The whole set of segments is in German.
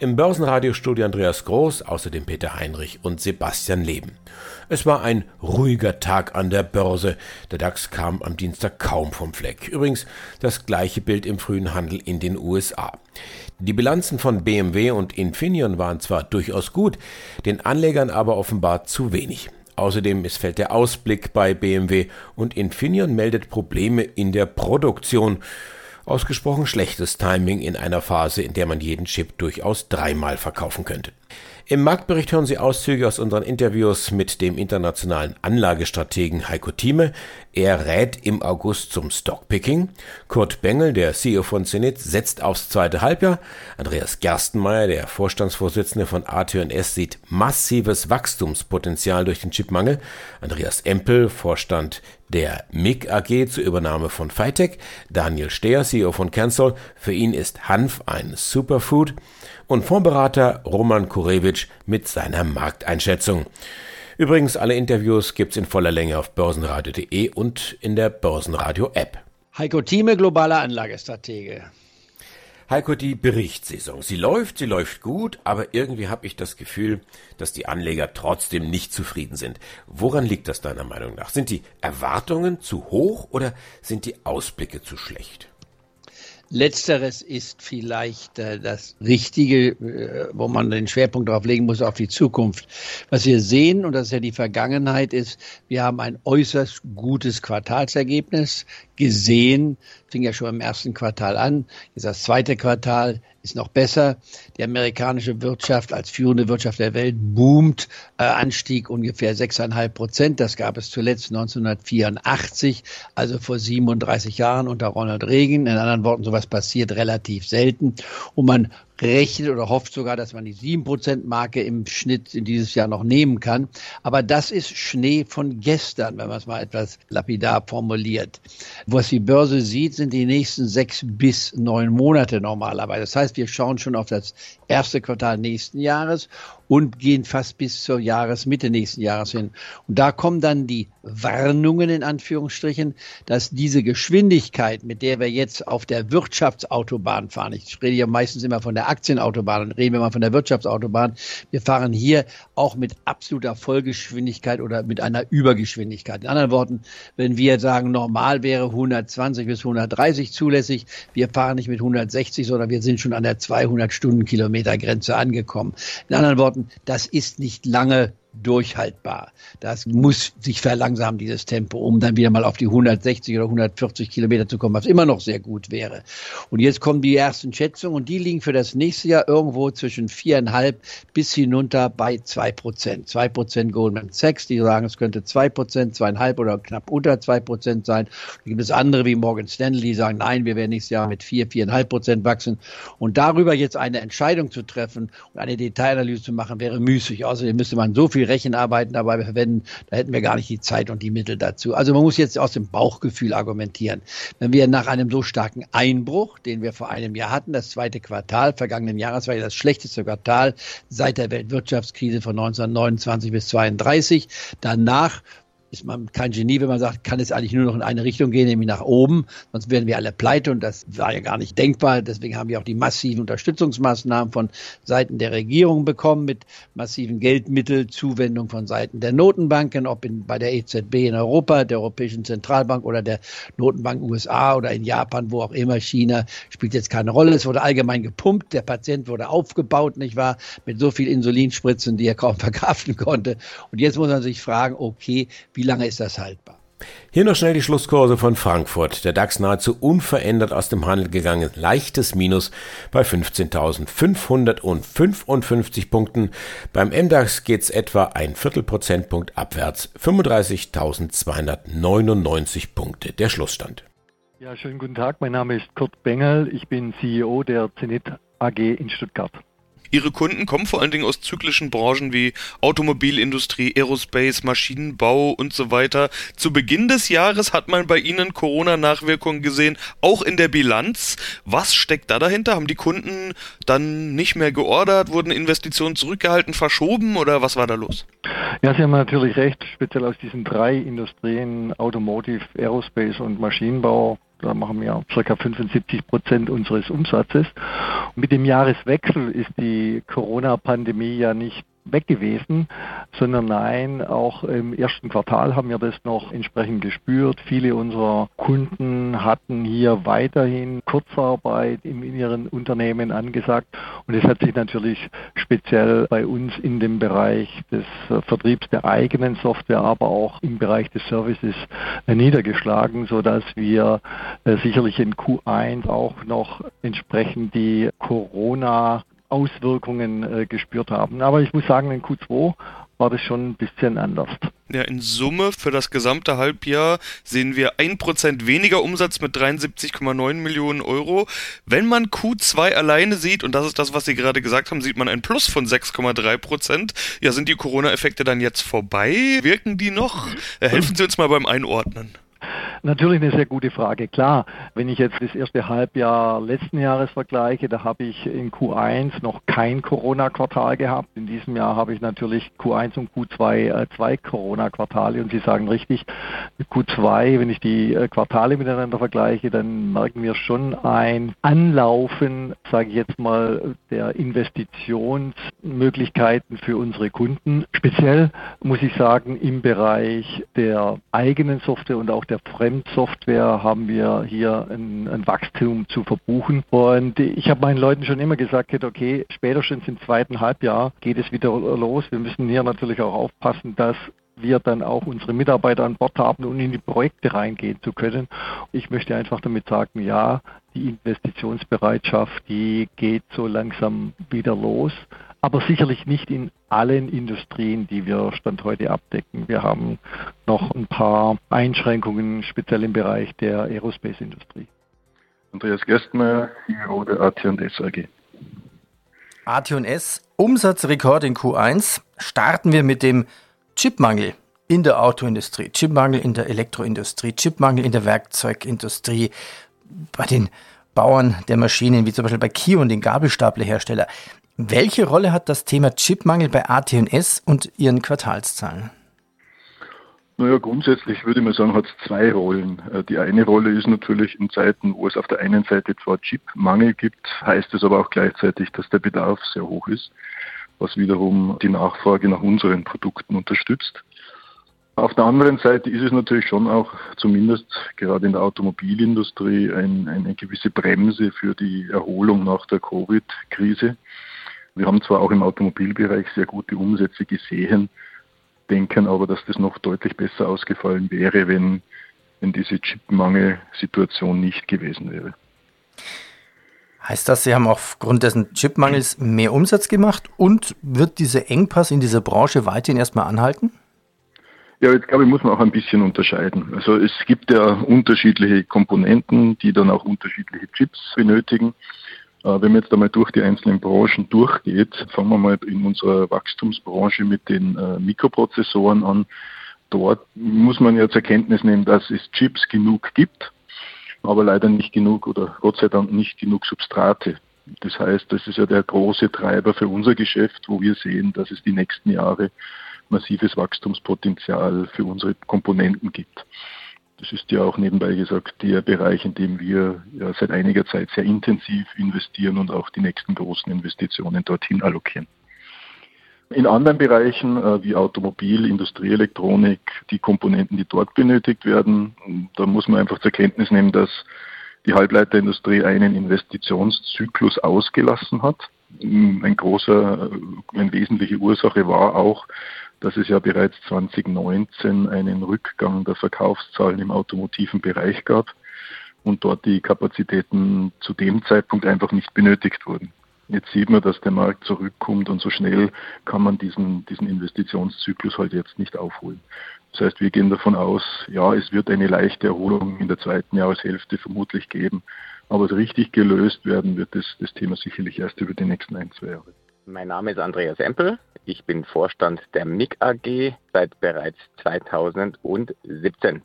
im Börsenradiostudio Andreas Groß, außerdem Peter Heinrich und Sebastian Leben. Es war ein ruhiger Tag an der Börse. Der DAX kam am Dienstag kaum vom Fleck. Übrigens das gleiche Bild im frühen Handel in den USA. Die Bilanzen von BMW und Infineon waren zwar durchaus gut, den Anlegern aber offenbar zu wenig. Außerdem missfällt der Ausblick bei BMW und Infineon meldet Probleme in der Produktion. Ausgesprochen schlechtes Timing in einer Phase, in der man jeden Chip durchaus dreimal verkaufen könnte. Im Marktbericht hören Sie Auszüge aus unseren Interviews mit dem internationalen Anlagestrategen Heiko Thieme. Er rät im August zum Stockpicking. Kurt Bengel, der CEO von Zenit, setzt aufs zweite Halbjahr. Andreas Gerstenmeier, der Vorstandsvorsitzende von AT&S, sieht massives Wachstumspotenzial durch den Chipmangel. Andreas Empel, Vorstand der MIG AG zur Übernahme von Fitech. Daniel Stehr, CEO von Cancel. Für ihn ist Hanf ein Superfood und Fondsberater Roman Kurewitsch mit seiner Markteinschätzung. Übrigens, alle Interviews gibt's in voller Länge auf börsenradio.de und in der Börsenradio-App. Heiko Thieme, globaler Anlagestratege. Heiko, die Berichtssaison. Sie läuft, sie läuft gut, aber irgendwie habe ich das Gefühl, dass die Anleger trotzdem nicht zufrieden sind. Woran liegt das deiner Meinung nach? Sind die Erwartungen zu hoch oder sind die Ausblicke zu schlecht? Letzteres ist vielleicht äh, das Richtige, äh, wo man den Schwerpunkt darauf legen muss, auf die Zukunft. Was wir sehen, und das ist ja die Vergangenheit, ist, wir haben ein äußerst gutes Quartalsergebnis gesehen, fing ja schon im ersten Quartal an. Jetzt das zweite Quartal ist noch besser. Die amerikanische Wirtschaft als führende Wirtschaft der Welt boomt. Äh, Anstieg ungefähr 6,5 Prozent. Das gab es zuletzt 1984, also vor 37 Jahren unter Ronald Reagan. In anderen Worten, sowas passiert relativ selten. Und man rechnet oder hofft sogar, dass man die 7%-Marke im Schnitt in dieses Jahr noch nehmen kann. Aber das ist Schnee von gestern, wenn man es mal etwas lapidar formuliert. Was die Börse sieht, sind die nächsten sechs bis neun Monate normalerweise. Das heißt, wir schauen schon auf das erste Quartal nächsten Jahres und gehen fast bis zur Jahresmitte nächsten Jahres hin. Und da kommen dann die Warnungen in Anführungsstrichen, dass diese Geschwindigkeit, mit der wir jetzt auf der Wirtschaftsautobahn fahren, ich rede ja meistens immer von der Aktienautobahn und reden wir mal von der Wirtschaftsautobahn, wir fahren hier auch mit absoluter Vollgeschwindigkeit oder mit einer Übergeschwindigkeit. In anderen Worten, wenn wir sagen, normal wäre 120 bis 130 zulässig, wir fahren nicht mit 160, sondern wir sind schon an der 200 Stundenkilometer Grenze angekommen. In anderen Worten, das ist nicht lange durchhaltbar. Das muss sich verlangsamen, dieses Tempo, um dann wieder mal auf die 160 oder 140 Kilometer zu kommen, was immer noch sehr gut wäre. Und jetzt kommen die ersten Schätzungen und die liegen für das nächste Jahr irgendwo zwischen viereinhalb bis hinunter bei zwei Prozent. Zwei Prozent Goldman Sachs, die sagen, es könnte zwei Prozent, zweieinhalb oder knapp unter zwei Prozent sein. Da gibt es andere wie Morgan Stanley, die sagen, nein, wir werden nächstes Jahr mit vier, viereinhalb Prozent wachsen. Und darüber jetzt eine Entscheidung zu treffen und eine Detailanalyse zu machen, wäre müßig. Außerdem müsste man so viel viel Rechenarbeiten dabei verwenden, da hätten wir gar nicht die Zeit und die Mittel dazu. Also man muss jetzt aus dem Bauchgefühl argumentieren. Wenn wir nach einem so starken Einbruch, den wir vor einem Jahr hatten, das zweite Quartal vergangenen Jahres war ja das schlechteste Quartal seit der Weltwirtschaftskrise von 1929 bis 1932, danach ist man kein Genie, wenn man sagt, kann es eigentlich nur noch in eine Richtung gehen, nämlich nach oben. Sonst wären wir alle pleite und das war ja gar nicht denkbar. Deswegen haben wir auch die massiven Unterstützungsmaßnahmen von Seiten der Regierung bekommen mit massiven Geldmittelzuwendungen von Seiten der Notenbanken, ob in, bei der EZB in Europa, der Europäischen Zentralbank oder der Notenbank USA oder in Japan, wo auch immer. China spielt jetzt keine Rolle. Es wurde allgemein gepumpt. Der Patient wurde aufgebaut, nicht wahr? Mit so viel Insulinspritzen, die er kaum verkraften konnte. Und jetzt muss man sich fragen, okay, wie lange ist das haltbar? Hier noch schnell die Schlusskurse von Frankfurt. Der DAX nahezu unverändert aus dem Handel gegangen. Leichtes Minus bei 15.555 Punkten. Beim MDAX geht's etwa ein Viertelprozentpunkt abwärts. 35.299 Punkte. Der Schlussstand. Ja, schönen guten Tag. Mein Name ist Kurt Bengel. Ich bin CEO der Zenit AG in Stuttgart. Ihre Kunden kommen vor allen Dingen aus zyklischen Branchen wie Automobilindustrie, Aerospace, Maschinenbau und so weiter. Zu Beginn des Jahres hat man bei Ihnen Corona-Nachwirkungen gesehen, auch in der Bilanz. Was steckt da dahinter? Haben die Kunden dann nicht mehr geordert, wurden Investitionen zurückgehalten, verschoben oder was war da los? Ja, Sie haben natürlich recht, speziell aus diesen drei Industrien, Automotive, Aerospace und Maschinenbau, da machen wir ca. 75 Prozent unseres Umsatzes. Und mit dem Jahreswechsel ist die Corona-Pandemie ja nicht weg gewesen, sondern nein, auch im ersten Quartal haben wir das noch entsprechend gespürt. Viele unserer Kunden hatten hier weiterhin Kurzarbeit in ihren Unternehmen angesagt und es hat sich natürlich speziell bei uns in dem Bereich des Vertriebs der eigenen Software, aber auch im Bereich des Services niedergeschlagen, sodass wir äh, sicherlich in Q1 auch noch entsprechend die Corona Auswirkungen äh, gespürt haben. Aber ich muss sagen, in Q2 war das schon ein bisschen anders. Ja, in Summe für das gesamte Halbjahr sehen wir 1% weniger Umsatz mit 73,9 Millionen Euro. Wenn man Q2 alleine sieht, und das ist das, was Sie gerade gesagt haben, sieht man ein Plus von 6,3%. Ja, sind die Corona-Effekte dann jetzt vorbei? Wirken die noch? Äh, helfen Sie uns mal beim Einordnen. Natürlich eine sehr gute Frage. Klar, wenn ich jetzt das erste Halbjahr letzten Jahres vergleiche, da habe ich in Q1 noch kein Corona-Quartal gehabt. In diesem Jahr habe ich natürlich Q1 und Q2 äh, zwei Corona-Quartale und Sie sagen richtig, Q2, wenn ich die äh, Quartale miteinander vergleiche, dann merken wir schon ein Anlaufen, sage ich jetzt mal, der Investitionsmöglichkeiten für unsere Kunden. Speziell muss ich sagen, im Bereich der eigenen Software und auch der Fremdsoftware haben wir hier ein, ein Wachstum zu verbuchen. Und ich habe meinen Leuten schon immer gesagt, okay, spätestens im zweiten Halbjahr geht es wieder los. Wir müssen hier natürlich auch aufpassen, dass wir dann auch unsere Mitarbeiter an Bord haben, um in die Projekte reingehen zu können. Ich möchte einfach damit sagen, ja, die Investitionsbereitschaft, die geht so langsam wieder los aber sicherlich nicht in allen Industrien, die wir Stand heute abdecken. Wir haben noch ein paar Einschränkungen, speziell im Bereich der Aerospace-Industrie. Andreas Gerstmeier, CEO der AT&S AG. AT&S, Umsatzrekord in Q1. Starten wir mit dem Chipmangel in der Autoindustrie, Chipmangel in der Elektroindustrie, Chipmangel in der Werkzeugindustrie, bei den Bauern der Maschinen, wie zum Beispiel bei Kion, den Gabelstaplerhersteller. Welche Rolle hat das Thema Chipmangel bei AT&S und Ihren Quartalszahlen? Naja, grundsätzlich würde man sagen, hat es zwei Rollen. Äh, die eine Rolle ist natürlich in Zeiten, wo es auf der einen Seite zwar Chipmangel gibt, heißt es aber auch gleichzeitig, dass der Bedarf sehr hoch ist, was wiederum die Nachfrage nach unseren Produkten unterstützt. Auf der anderen Seite ist es natürlich schon auch, zumindest gerade in der Automobilindustrie, ein, eine gewisse Bremse für die Erholung nach der Covid-Krise. Wir haben zwar auch im Automobilbereich sehr gute Umsätze gesehen, denken aber, dass das noch deutlich besser ausgefallen wäre, wenn, wenn diese Chipmangel-Situation nicht gewesen wäre. Heißt das, Sie haben aufgrund dessen Chipmangels mehr Umsatz gemacht und wird dieser Engpass in dieser Branche weiterhin erstmal anhalten? Ja, jetzt glaube ich, muss man auch ein bisschen unterscheiden. Also es gibt ja unterschiedliche Komponenten, die dann auch unterschiedliche Chips benötigen. Äh, wenn man jetzt einmal durch die einzelnen Branchen durchgeht, fangen wir mal in unserer Wachstumsbranche mit den äh, Mikroprozessoren an. Dort muss man ja zur Kenntnis nehmen, dass es Chips genug gibt, aber leider nicht genug oder Gott sei Dank nicht genug Substrate. Das heißt, das ist ja der große Treiber für unser Geschäft, wo wir sehen, dass es die nächsten Jahre massives Wachstumspotenzial für unsere Komponenten gibt. Das ist ja auch nebenbei gesagt der Bereich, in dem wir ja seit einiger Zeit sehr intensiv investieren und auch die nächsten großen Investitionen dorthin allokieren. In anderen Bereichen äh, wie Automobil, Industrieelektronik, die Komponenten, die dort benötigt werden, da muss man einfach zur Kenntnis nehmen, dass die Halbleiterindustrie einen Investitionszyklus ausgelassen hat. Ein großer, äh, eine wesentliche Ursache war auch, dass es ja bereits 2019 einen Rückgang der Verkaufszahlen im automotiven Bereich gab und dort die Kapazitäten zu dem Zeitpunkt einfach nicht benötigt wurden. Jetzt sieht man, dass der Markt zurückkommt und so schnell kann man diesen, diesen Investitionszyklus halt jetzt nicht aufholen. Das heißt, wir gehen davon aus, ja, es wird eine leichte Erholung in der zweiten Jahreshälfte vermutlich geben, aber richtig gelöst werden wird das, das Thema sicherlich erst über die nächsten ein, zwei Jahre. Mein Name ist Andreas Empel. Ich bin Vorstand der MIG AG seit bereits 2017.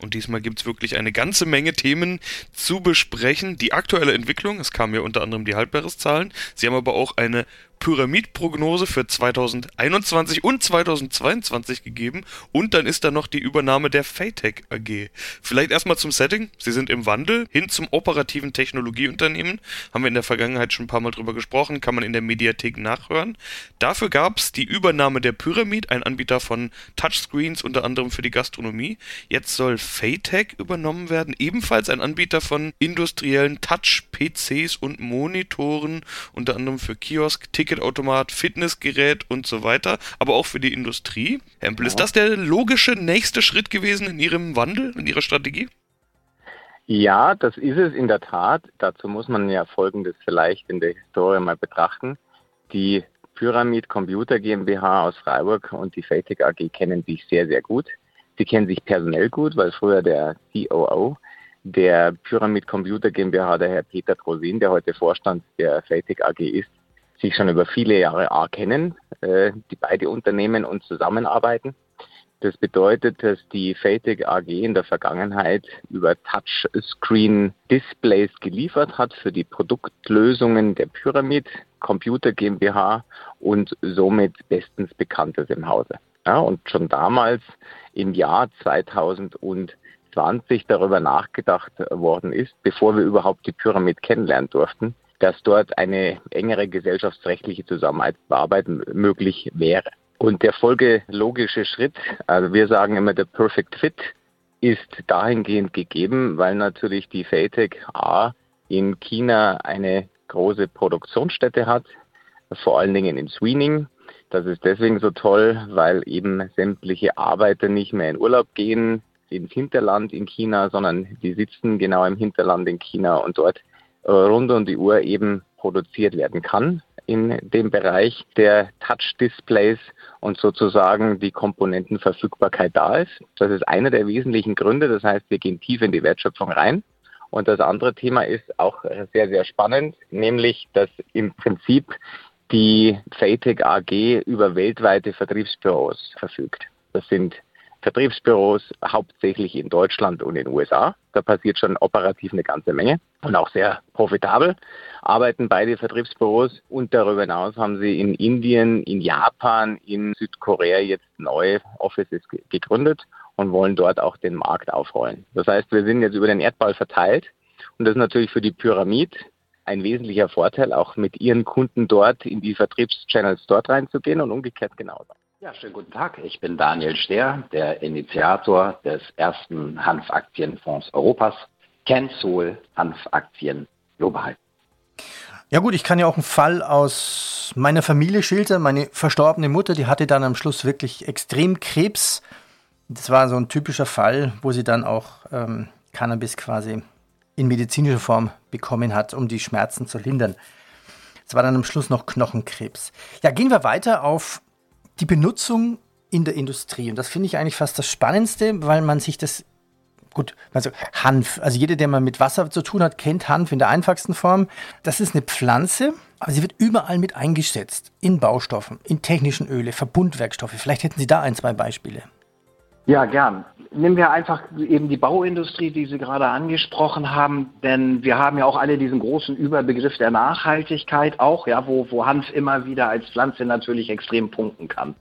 Und diesmal gibt es wirklich eine ganze Menge Themen zu besprechen. Die aktuelle Entwicklung, es kamen ja unter anderem die Halbjahreszahlen. Sie haben aber auch eine Pyramidprognose für 2021 und 2022 gegeben und dann ist da noch die Übernahme der Faytech AG. Vielleicht erstmal zum Setting. Sie sind im Wandel hin zum operativen Technologieunternehmen. Haben wir in der Vergangenheit schon ein paar Mal drüber gesprochen, kann man in der Mediathek nachhören. Dafür gab es die Übernahme der Pyramid, ein Anbieter von Touchscreens, unter anderem für die Gastronomie. Jetzt soll Faytech übernommen werden, ebenfalls ein Anbieter von industriellen Touch-PCs und Monitoren, unter anderem für Kiosk, Ticket Ticketautomat, Fitnessgerät und so weiter, aber auch für die Industrie. Herr Empel, ja. ist das der logische nächste Schritt gewesen in Ihrem Wandel, in Ihrer Strategie? Ja, das ist es in der Tat. Dazu muss man ja Folgendes vielleicht in der Historie mal betrachten. Die Pyramid Computer GmbH aus Freiburg und die Fatec AG kennen sich sehr, sehr gut. Sie kennen sich personell gut, weil früher der COO der Pyramid Computer GmbH, der Herr Peter Trosin, der heute Vorstand der Fatec AG ist, sich schon über viele Jahre A kennen, äh, die beide Unternehmen und zusammenarbeiten. Das bedeutet, dass die Fatec AG in der Vergangenheit über Touchscreen-Displays geliefert hat für die Produktlösungen der Pyramid Computer GmbH und somit bestens bekannt ist im Hause. Ja, und schon damals im Jahr 2020 darüber nachgedacht worden ist, bevor wir überhaupt die Pyramid kennenlernen durften, dass dort eine engere gesellschaftsrechtliche Zusammenarbeit möglich wäre. Und der folgelogische Schritt, also wir sagen immer der Perfect Fit, ist dahingehend gegeben, weil natürlich die FATEC A in China eine große Produktionsstätte hat, vor allen Dingen in Sweening. Das ist deswegen so toll, weil eben sämtliche Arbeiter nicht mehr in Urlaub gehen ins Hinterland in China, sondern die sitzen genau im Hinterland in China und dort rund um die Uhr eben produziert werden kann in dem Bereich der Touch-Displays und sozusagen die Komponentenverfügbarkeit da ist. Das ist einer der wesentlichen Gründe. Das heißt, wir gehen tief in die Wertschöpfung rein. Und das andere Thema ist auch sehr, sehr spannend, nämlich, dass im Prinzip die FATEC AG über weltweite Vertriebsbüros verfügt. Das sind Vertriebsbüros hauptsächlich in Deutschland und in den USA. Da passiert schon operativ eine ganze Menge und auch sehr profitabel. Arbeiten beide Vertriebsbüros und darüber hinaus haben sie in Indien, in Japan, in Südkorea jetzt neue Offices gegründet und wollen dort auch den Markt aufrollen. Das heißt, wir sind jetzt über den Erdball verteilt und das ist natürlich für die Pyramid ein wesentlicher Vorteil, auch mit ihren Kunden dort in die Vertriebschannels dort reinzugehen und umgekehrt genauso. Ja, schönen guten Tag. Ich bin Daniel Stehr, der Initiator des ersten Hanfaktienfonds Europas, Cancel Hanfaktien Global. Ja gut, ich kann ja auch einen Fall aus meiner Familie schildern. Meine verstorbene Mutter, die hatte dann am Schluss wirklich extrem Krebs. Das war so ein typischer Fall, wo sie dann auch ähm, Cannabis quasi in medizinischer Form bekommen hat, um die Schmerzen zu lindern. Es war dann am Schluss noch Knochenkrebs. Ja, gehen wir weiter auf die Benutzung in der Industrie. Und das finde ich eigentlich fast das Spannendste, weil man sich das gut, also Hanf, also jeder, der mal mit Wasser zu tun hat, kennt Hanf in der einfachsten Form. Das ist eine Pflanze, aber sie wird überall mit eingesetzt. In Baustoffen, in technischen Öle, Verbundwerkstoffe. Vielleicht hätten Sie da ein, zwei Beispiele. Ja, gern. Nehmen wir einfach eben die Bauindustrie, die Sie gerade angesprochen haben, denn wir haben ja auch alle diesen großen Überbegriff der Nachhaltigkeit auch, ja, wo, wo Hanf immer wieder als Pflanze natürlich extrem punkten kann.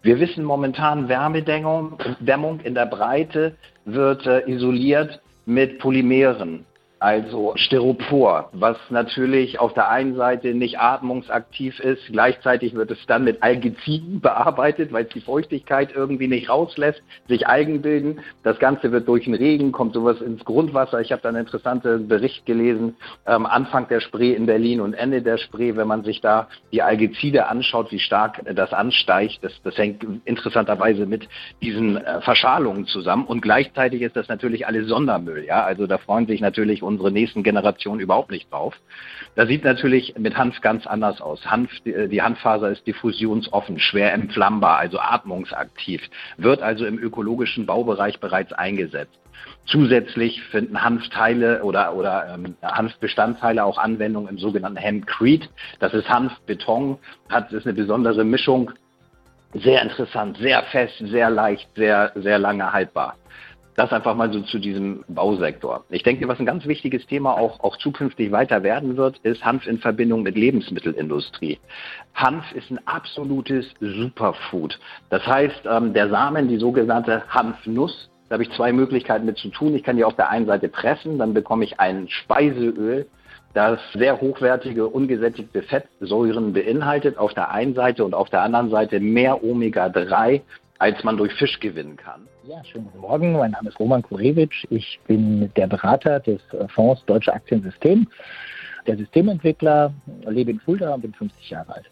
Wir wissen momentan, Wärmedämmung Dämmung in der Breite wird äh, isoliert mit Polymeren also Styropor, was natürlich auf der einen Seite nicht atmungsaktiv ist, gleichzeitig wird es dann mit Algiziden bearbeitet, weil es die Feuchtigkeit irgendwie nicht rauslässt, sich Algen bilden. Das Ganze wird durch den Regen, kommt sowas ins Grundwasser. Ich habe da einen interessanten Bericht gelesen, ähm, Anfang der Spree in Berlin und Ende der Spree, wenn man sich da die Algizide anschaut, wie stark das ansteigt, das, das hängt interessanterweise mit diesen äh, Verschalungen zusammen und gleichzeitig ist das natürlich alles Sondermüll, ja, also da freuen sich natürlich unsere unsere nächsten Generationen überhaupt nicht drauf. Das sieht natürlich mit Hanf ganz anders aus. Hanf, die Hanffaser ist diffusionsoffen, schwer entflammbar, also atmungsaktiv, wird also im ökologischen Baubereich bereits eingesetzt. Zusätzlich finden Hanfteile oder, oder ähm, Hanfbestandteile auch Anwendung im sogenannten Hempcrete. Das ist Hanfbeton, hat ist eine besondere Mischung. Sehr interessant, sehr fest, sehr leicht, sehr, sehr lange haltbar. Das einfach mal so zu diesem Bausektor. Ich denke, was ein ganz wichtiges Thema auch, auch zukünftig weiter werden wird, ist Hanf in Verbindung mit Lebensmittelindustrie. Hanf ist ein absolutes Superfood. Das heißt, ähm, der Samen, die sogenannte Hanfnuss, da habe ich zwei Möglichkeiten mit zu tun. Ich kann die auf der einen Seite pressen, dann bekomme ich ein Speiseöl, das sehr hochwertige, ungesättigte Fettsäuren beinhaltet auf der einen Seite und auf der anderen Seite mehr Omega-3, als man durch Fisch gewinnen kann. Ja, schönen guten Morgen. Mein Name ist Roman Kurewitsch. Ich bin der Berater des Fonds Deutsche Aktiensystem, der Systementwickler, lebe in Fulda und bin 50 Jahre alt.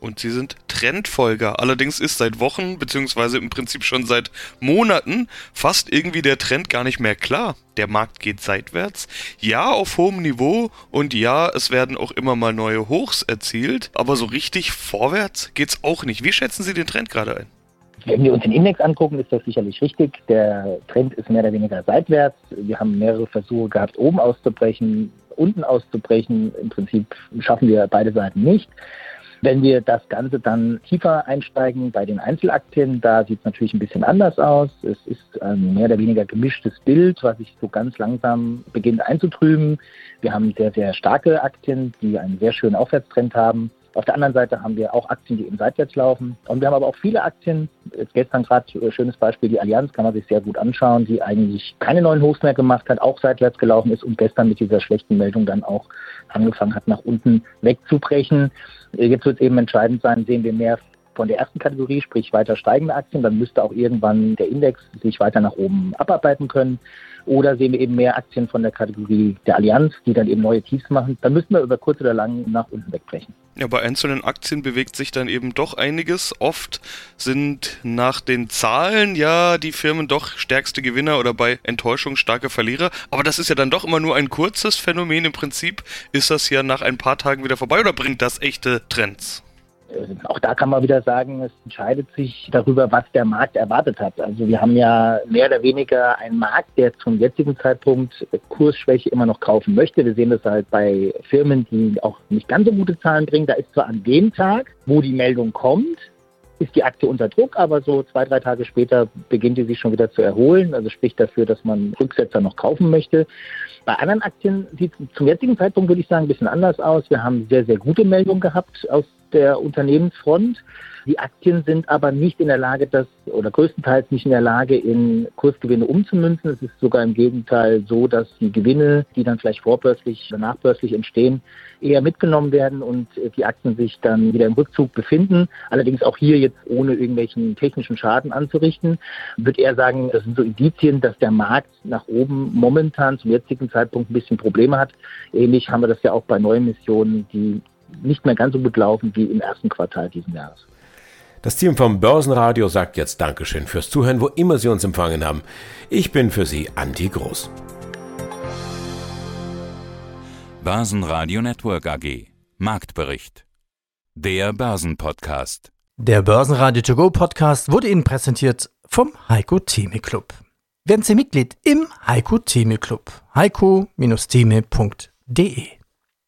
Und Sie sind Trendfolger. Allerdings ist seit Wochen, beziehungsweise im Prinzip schon seit Monaten, fast irgendwie der Trend gar nicht mehr klar. Der Markt geht seitwärts. Ja, auf hohem Niveau. Und ja, es werden auch immer mal neue Hochs erzielt. Aber so richtig vorwärts geht's auch nicht. Wie schätzen Sie den Trend gerade ein? Wenn wir uns den Index angucken, ist das sicherlich richtig. Der Trend ist mehr oder weniger seitwärts. Wir haben mehrere Versuche gehabt, oben auszubrechen, unten auszubrechen. Im Prinzip schaffen wir beide Seiten nicht. Wenn wir das Ganze dann tiefer einsteigen bei den Einzelaktien, da sieht es natürlich ein bisschen anders aus. Es ist ein mehr oder weniger gemischtes Bild, was sich so ganz langsam beginnt einzutrüben. Wir haben sehr, sehr starke Aktien, die einen sehr schönen Aufwärtstrend haben. Auf der anderen Seite haben wir auch Aktien, die eben seitwärts laufen. Und wir haben aber auch viele Aktien, jetzt gestern gerade äh, schönes Beispiel, die Allianz kann man sich sehr gut anschauen, die eigentlich keine neuen Hochs mehr gemacht hat, auch seitwärts gelaufen ist und gestern mit dieser schlechten Meldung dann auch angefangen hat, nach unten wegzubrechen. Äh, jetzt wird es eben entscheidend sein, sehen wir mehr von der ersten Kategorie, sprich weiter steigende Aktien, dann müsste auch irgendwann der Index sich weiter nach oben abarbeiten können. Oder sehen wir eben mehr Aktien von der Kategorie der Allianz, die dann eben neue Tiefs machen. Dann müssen wir über kurz oder lang nach unten wegbrechen. Ja, bei einzelnen Aktien bewegt sich dann eben doch einiges. Oft sind nach den Zahlen ja die Firmen doch stärkste Gewinner oder bei Enttäuschung starke Verlierer. Aber das ist ja dann doch immer nur ein kurzes Phänomen. Im Prinzip ist das ja nach ein paar Tagen wieder vorbei oder bringt das echte Trends? Auch da kann man wieder sagen, es entscheidet sich darüber, was der Markt erwartet hat. Also wir haben ja mehr oder weniger einen Markt, der zum jetzigen Zeitpunkt Kursschwäche immer noch kaufen möchte. Wir sehen das halt bei Firmen, die auch nicht ganz so gute Zahlen bringen. Da ist zwar an dem Tag, wo die Meldung kommt, ist die Aktie unter Druck, aber so zwei, drei Tage später beginnt die sich schon wieder zu erholen. Also spricht dafür, dass man Rücksetzer noch kaufen möchte. Bei anderen Aktien sieht es zum jetzigen Zeitpunkt, würde ich sagen, ein bisschen anders aus. Wir haben sehr, sehr gute Meldungen gehabt aus der Unternehmensfront. Die Aktien sind aber nicht in der Lage, das oder größtenteils nicht in der Lage, in Kursgewinne umzumünzen. Es ist sogar im Gegenteil so, dass die Gewinne, die dann vielleicht vorbörslich oder nachbörslich entstehen, eher mitgenommen werden und die Aktien sich dann wieder im Rückzug befinden. Allerdings auch hier jetzt ohne irgendwelchen technischen Schaden anzurichten, würde er sagen, das sind so Indizien, dass der Markt nach oben momentan zum jetzigen Zeitpunkt ein bisschen Probleme hat. Ähnlich haben wir das ja auch bei neuen Missionen, die nicht mehr ganz so gut laufen wie im ersten Quartal diesen Jahres. Das Team vom Börsenradio sagt jetzt Dankeschön fürs Zuhören, wo immer Sie uns empfangen haben. Ich bin für Sie Anti Groß. Börsenradio Network AG Marktbericht. Der Börsenpodcast. Der Börsenradio To Go Podcast wurde Ihnen präsentiert vom Heiko Theme Club. Werden Sie Mitglied im Heiko Theme Club. heiko-theme.de